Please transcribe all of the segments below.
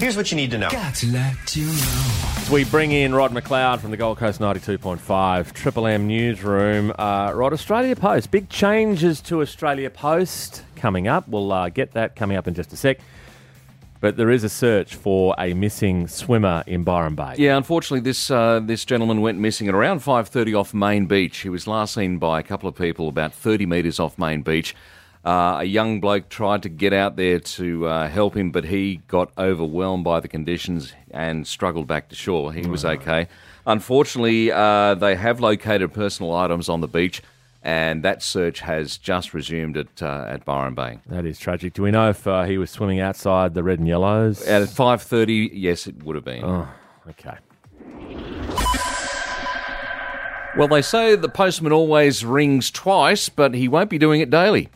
Here's what you need to know. Got to let you know. We bring in Rod McLeod from the Gold Coast 92.5 Triple M Newsroom. Uh, Rod, Australia Post. Big changes to Australia Post coming up. We'll uh, get that coming up in just a sec. But there is a search for a missing swimmer in Byron Bay. Yeah, unfortunately, this uh, this gentleman went missing at around 5:30 off Main Beach. He was last seen by a couple of people about 30 metres off Main Beach. Uh, a young bloke tried to get out there to uh, help him, but he got overwhelmed by the conditions and struggled back to shore. He was okay. Unfortunately, uh, they have located personal items on the beach, and that search has just resumed at uh, at Byron Bay. That is tragic. Do we know if uh, he was swimming outside the red and yellows? At 5:30, yes, it would have been. Oh, okay. Well, they say the postman always rings twice, but he won't be doing it daily.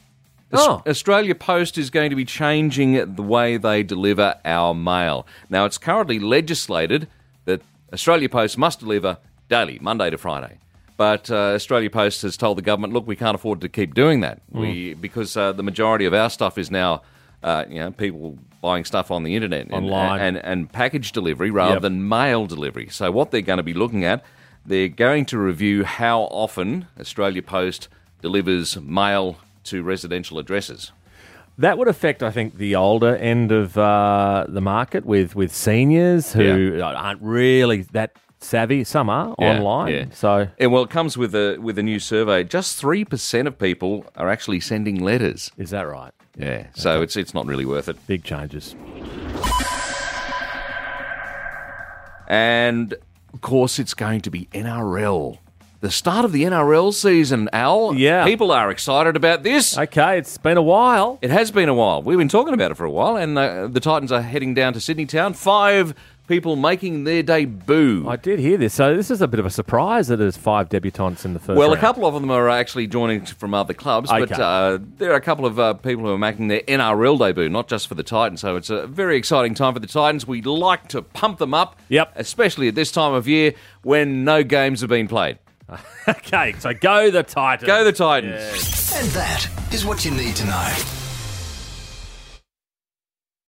Oh. Australia Post is going to be changing the way they deliver our mail. Now, it's currently legislated that Australia Post must deliver daily, Monday to Friday. But uh, Australia Post has told the government, look, we can't afford to keep doing that. We because uh, the majority of our stuff is now, uh, you know, people buying stuff on the internet and, Online. and, and package delivery rather Yep. than mail delivery. So what they're going to be looking at, they're going to review how often Australia Post delivers mail to residential addresses. That would affect, I think, the older end of uh, the market with, with seniors who aren't really that savvy. Some are Yeah, online. yeah. So And well, it comes with a with a new survey. Just three percent of people are actually sending letters. is that right? Yeah, so it's it's not really worth it. Big changes. And of course, it's going to be NRL. The start of the NRL season, Al. Yeah. People are excited about this. Okay, it's been a while. It has been a while. We've been talking about it for a while, and uh, the Titans are heading down to Sydney Town. Five people making their debut. I did hear this. So this is a bit of a surprise that there's five debutants in the first well, a couple of them are actually joining from other clubs, but uh, there are a couple of uh, people who are making their NRL debut, not just for the Titans. So it's a very exciting time for the Titans. We'd like to pump them up, Yep. especially at this time of year when no games have been played. Okay, so go the Titans. Go the Titans. And that is what you need to know.